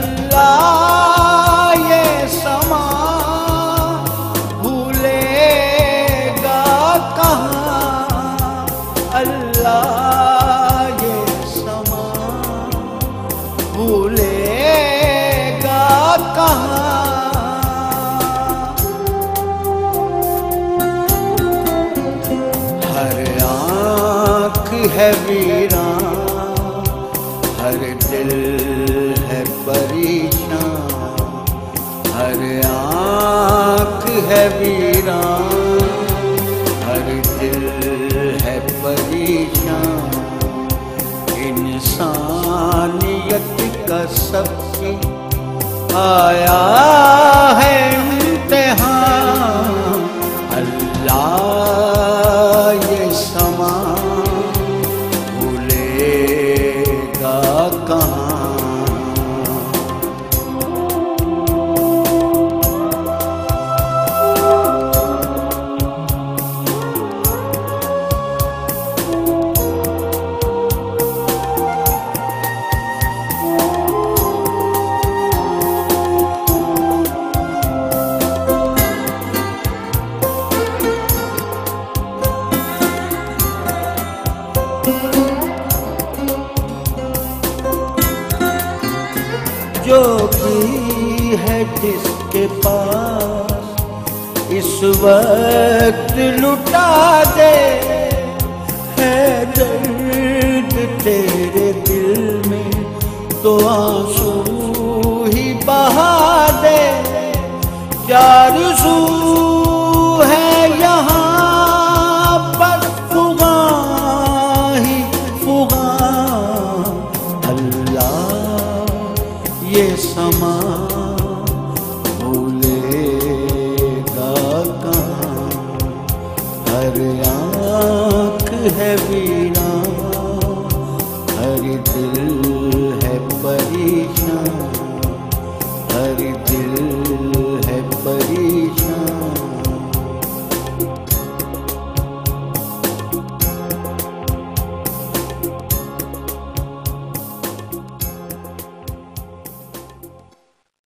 अल्लाह ये समा भूलेगा कहाँ? अल्लाह ये समा भूलेगा कहाँ? हर आँख है भी दिल है परेशान। हर आँख है वीरान। हर दिल है परेशान। इंसानियत का सबकी आया है इम्तिहान। जो भी है जिसके पास, इस वक्त लुटा दे। है दर्द तेरे दिल में तो आँसू ही बहा दे। चार सू ये समा भूलेगा कहाँ हर आँख है वीणा, हर दिल है परेशान। हर दिल है परेशान।